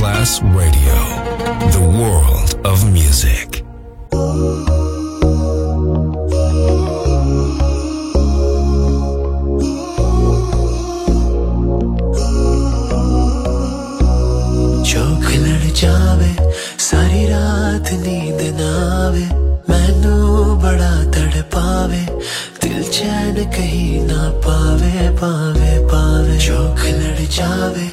Masterclass Radio, the world of music. चोख लड़ जावे सारी रात नींद ना आवे मैनू बड़ा तड़ पावे दिल चैन कहीं ना पावे पावे पावे चोख लड़ जावे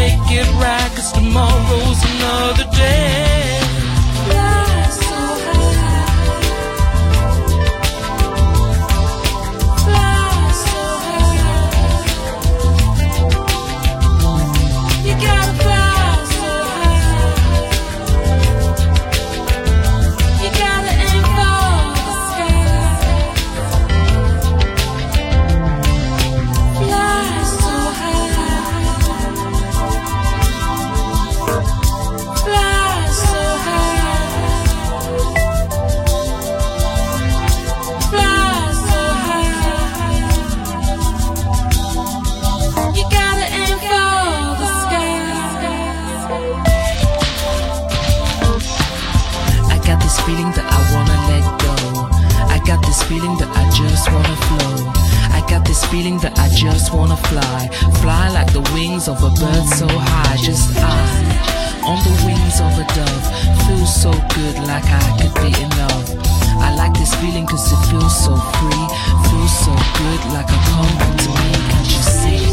make it right, cause tomorrow's another day. That I just wanna fly. Fly like the wings of a bird so high. Just I, on the wings of a dove. Feels so good like I could be in love. I like this feeling cause it feels so free. Feels so good like a come to me. Can't you see?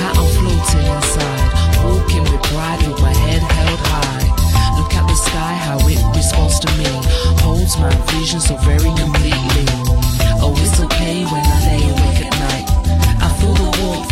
How I'm floating inside. Walking with pride with my head held high. Look at the sky, how it responds to me. Holds my vision so very completely. Oh, it's okay when I lay awake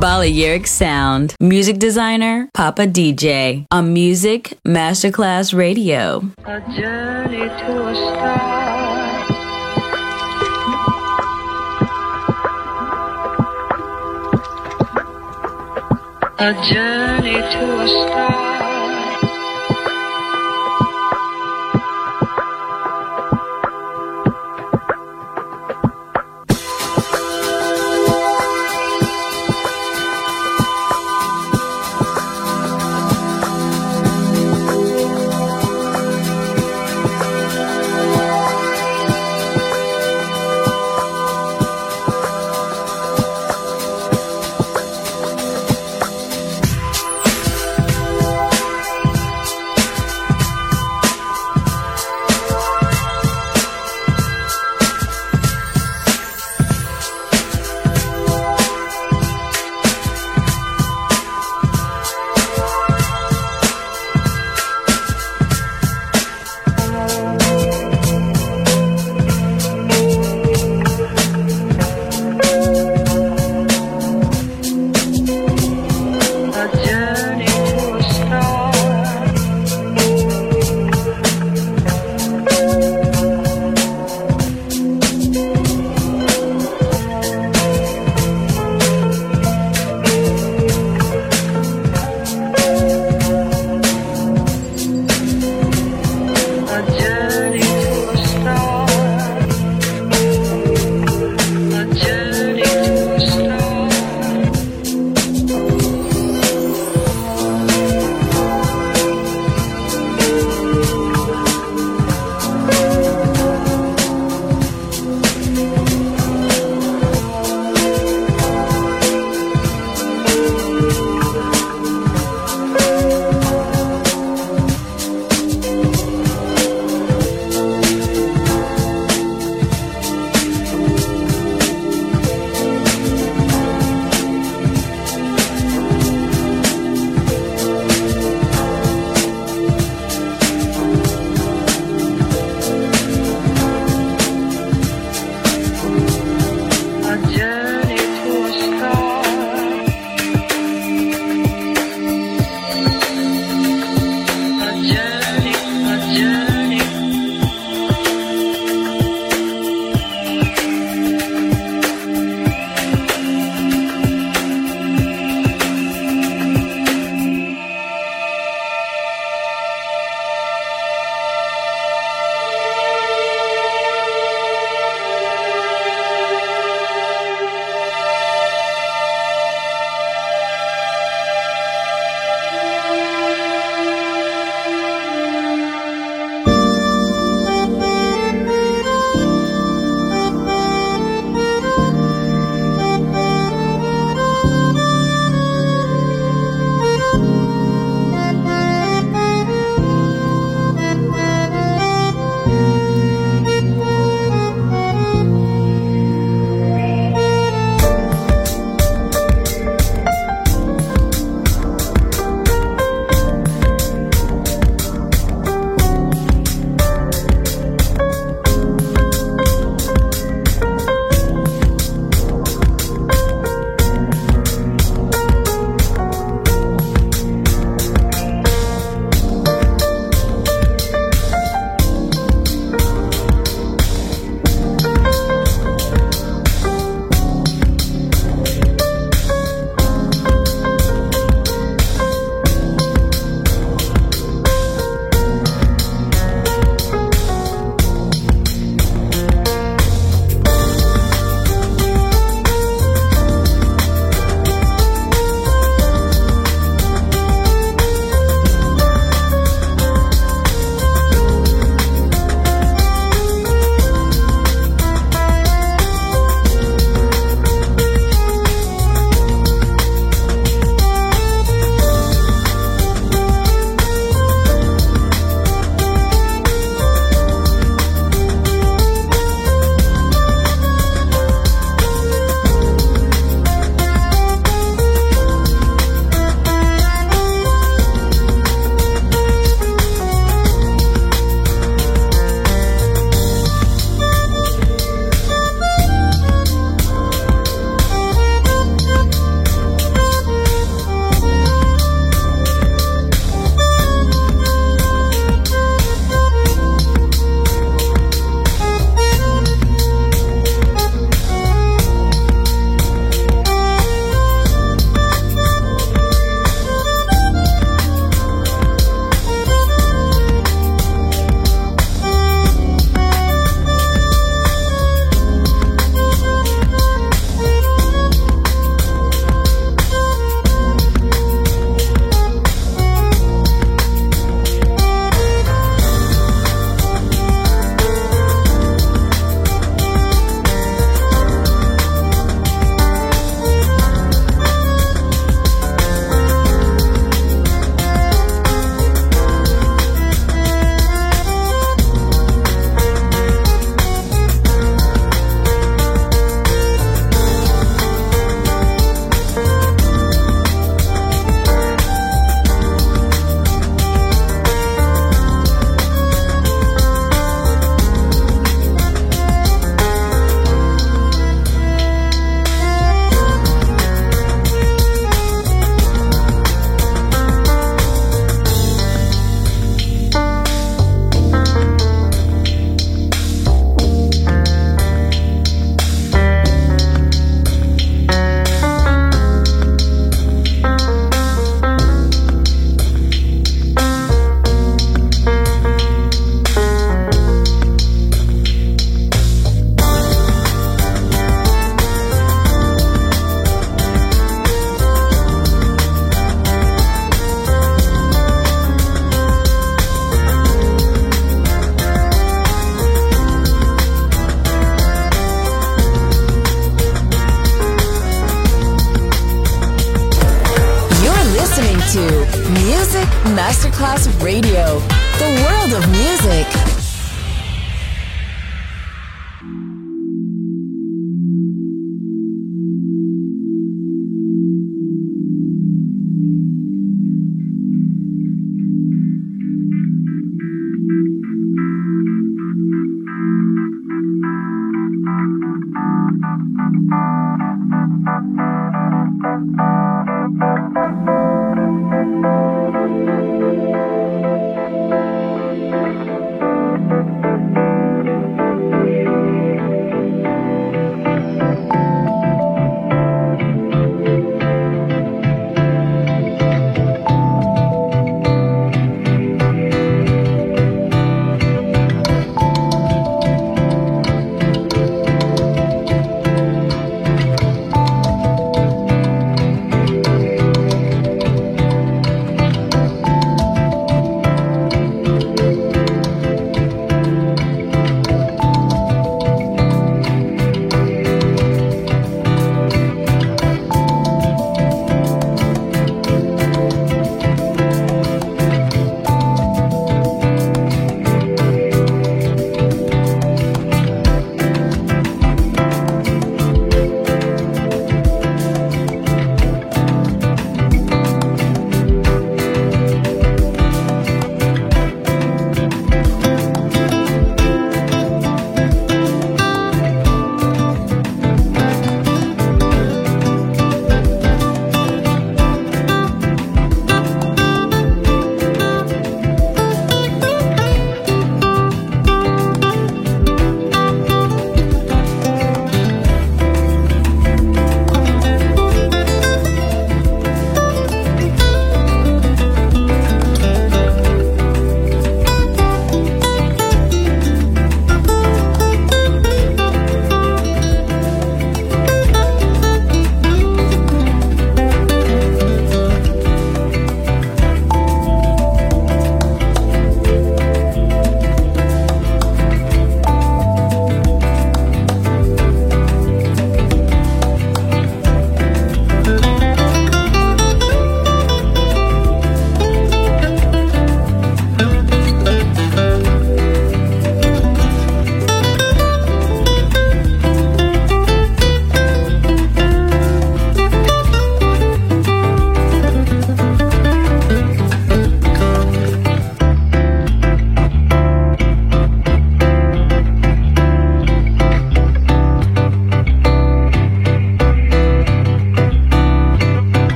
Balearic Sound. Music designer, Papa DJ. On Music Masterclass Radio. A journey to a star. A journey to a star.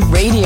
Radio,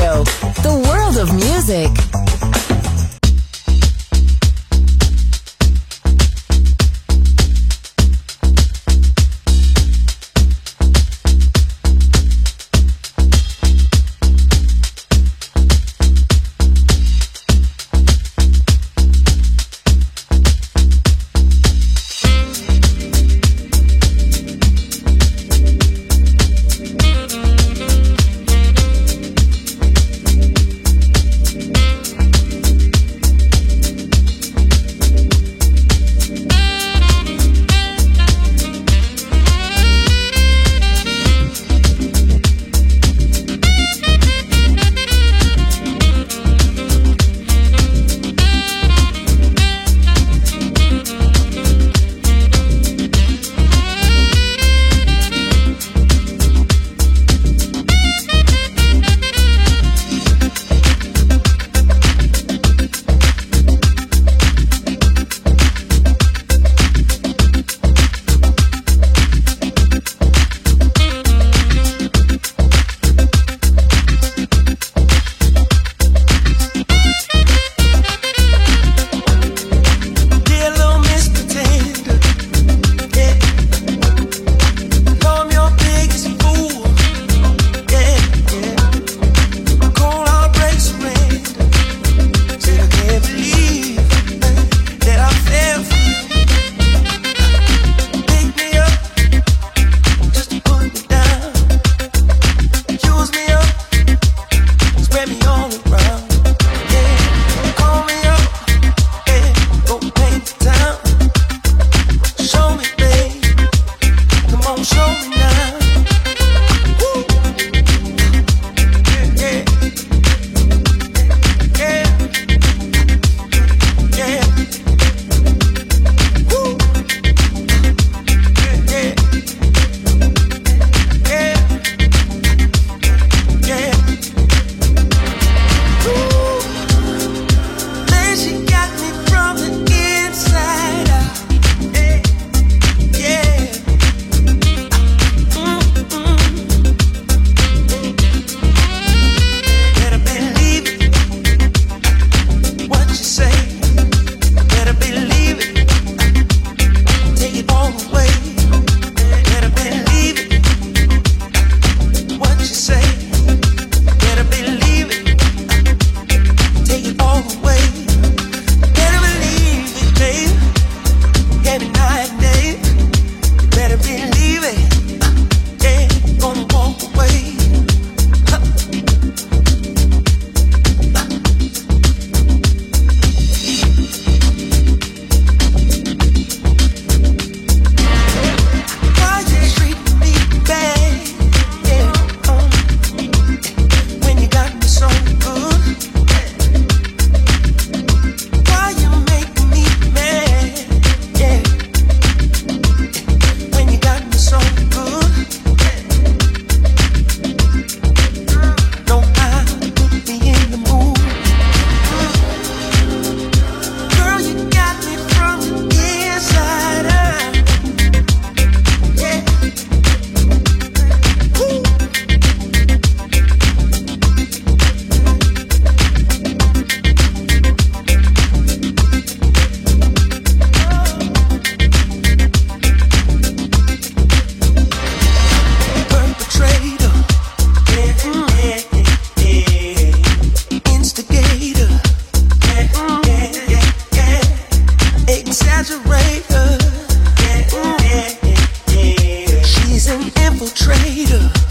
good.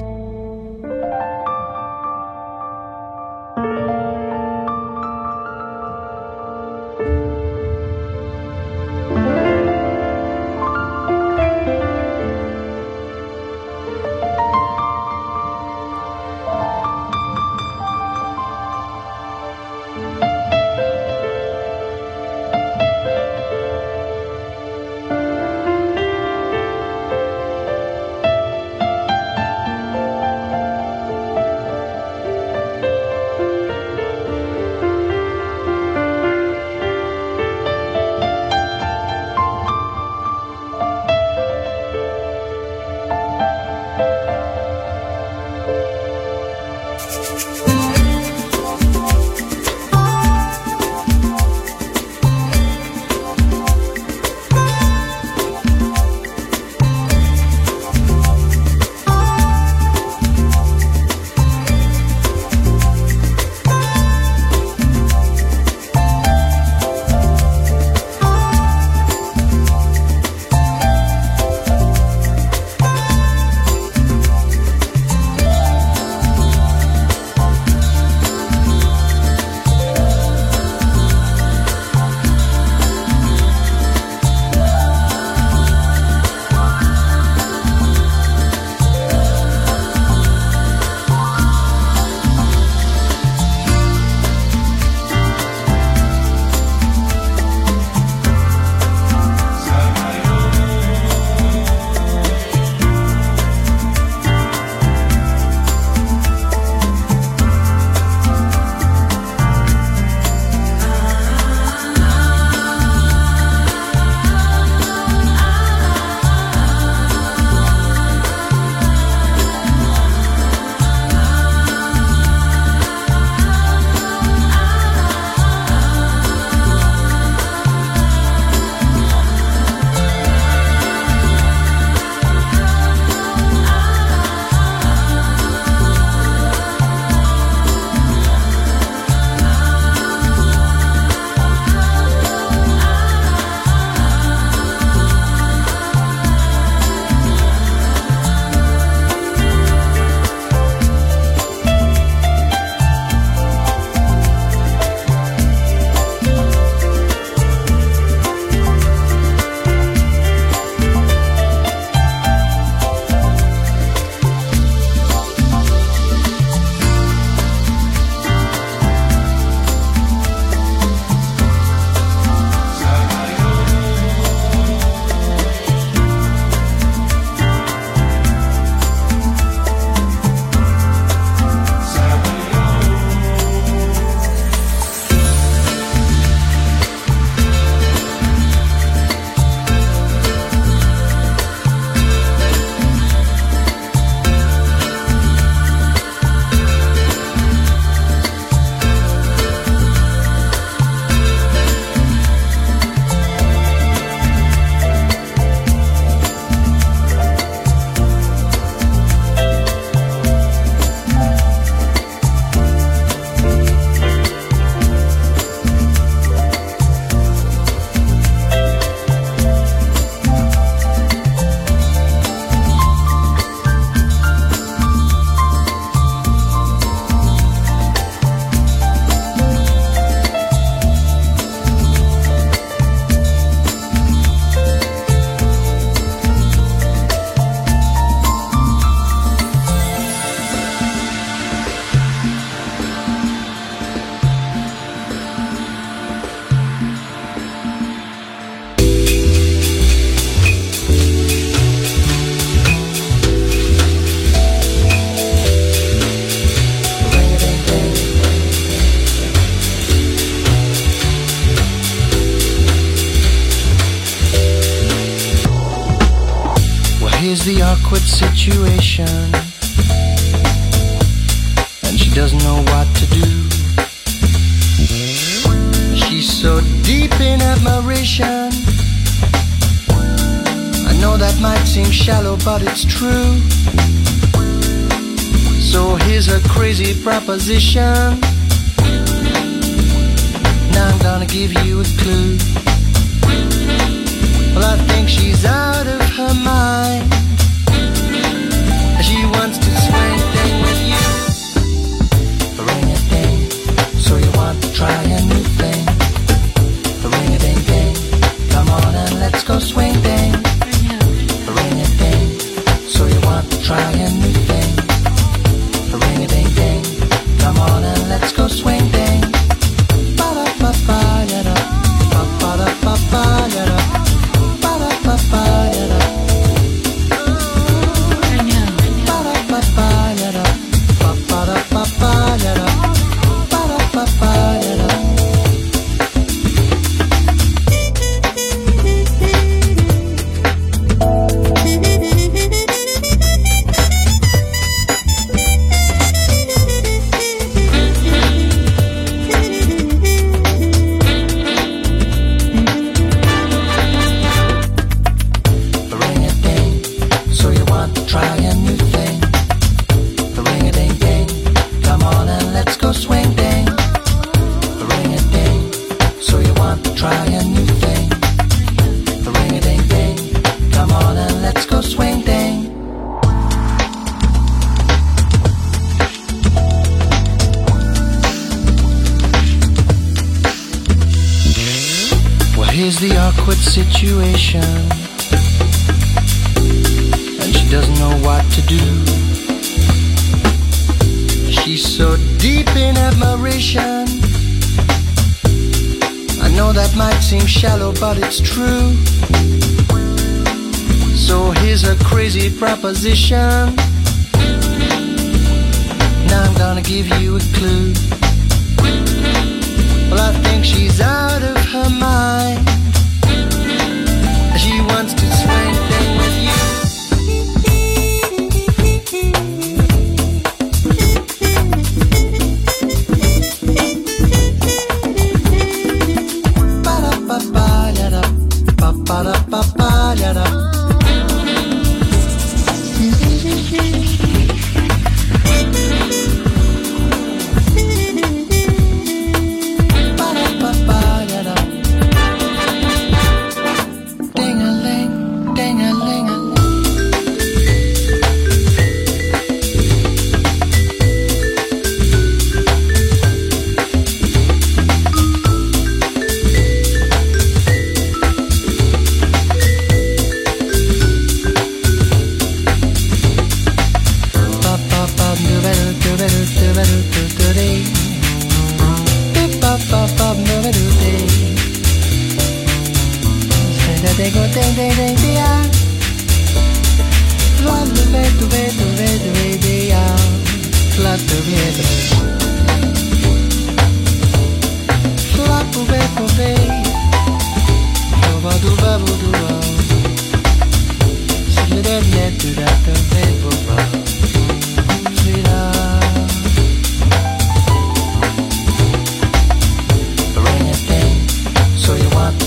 To do. She's so deep in admiration. I know that might seem shallow, but it's true. So here's a crazy proposition. Now I'm gonna give you a clue. Well, I think she's out of her mind. She wants to swing try a new thing. Ring a ding ding, come on and let's go swing ding. Ring a ding, so you want to try a new thing. Ring a ding ding, come on and let's go swing ding. Know what to do. She's so deep in admiration. I know that might seem shallow, but it's true. So here's a crazy proposition. Now I'm gonna give you a clue. Well, I think she's out of her mind. She wants to swing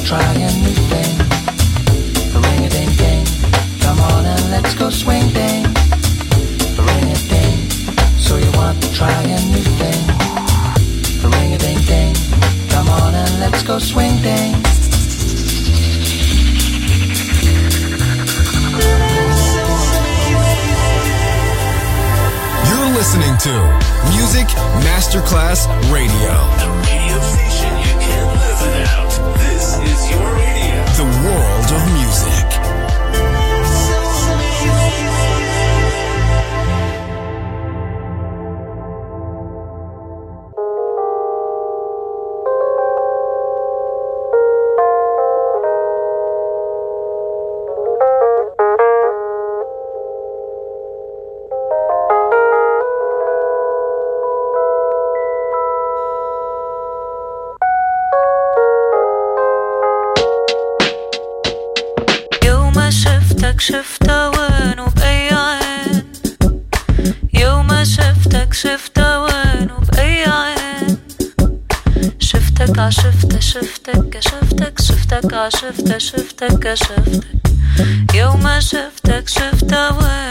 try a new thing. krzywda, szywta, kaszywta. Ją ma szywta, krzywda, łeb.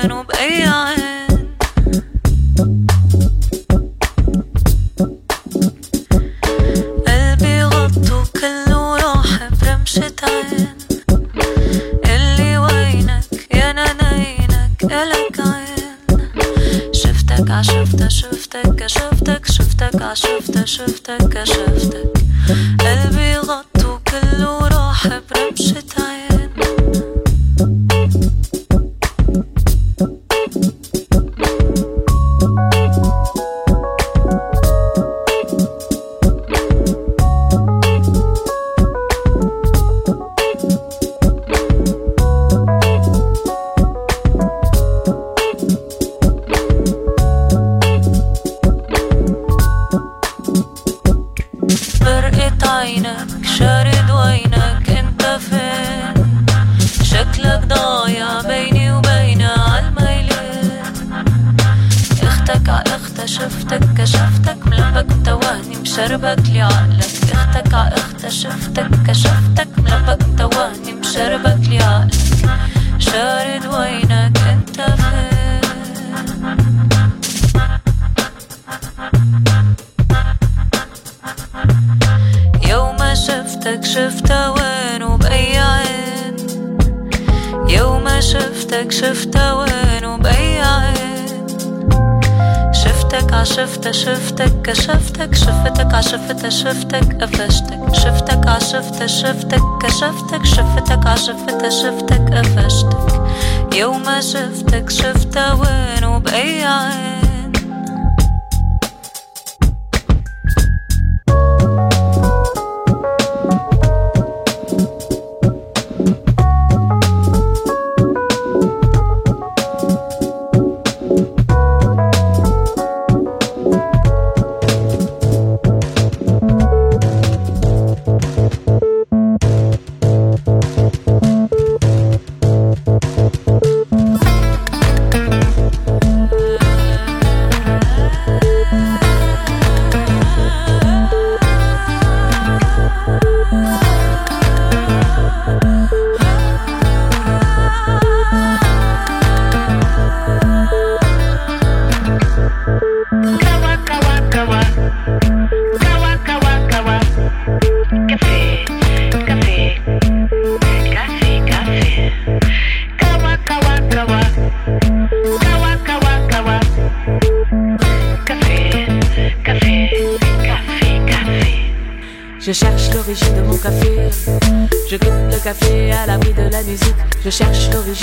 Je cherche l'origine.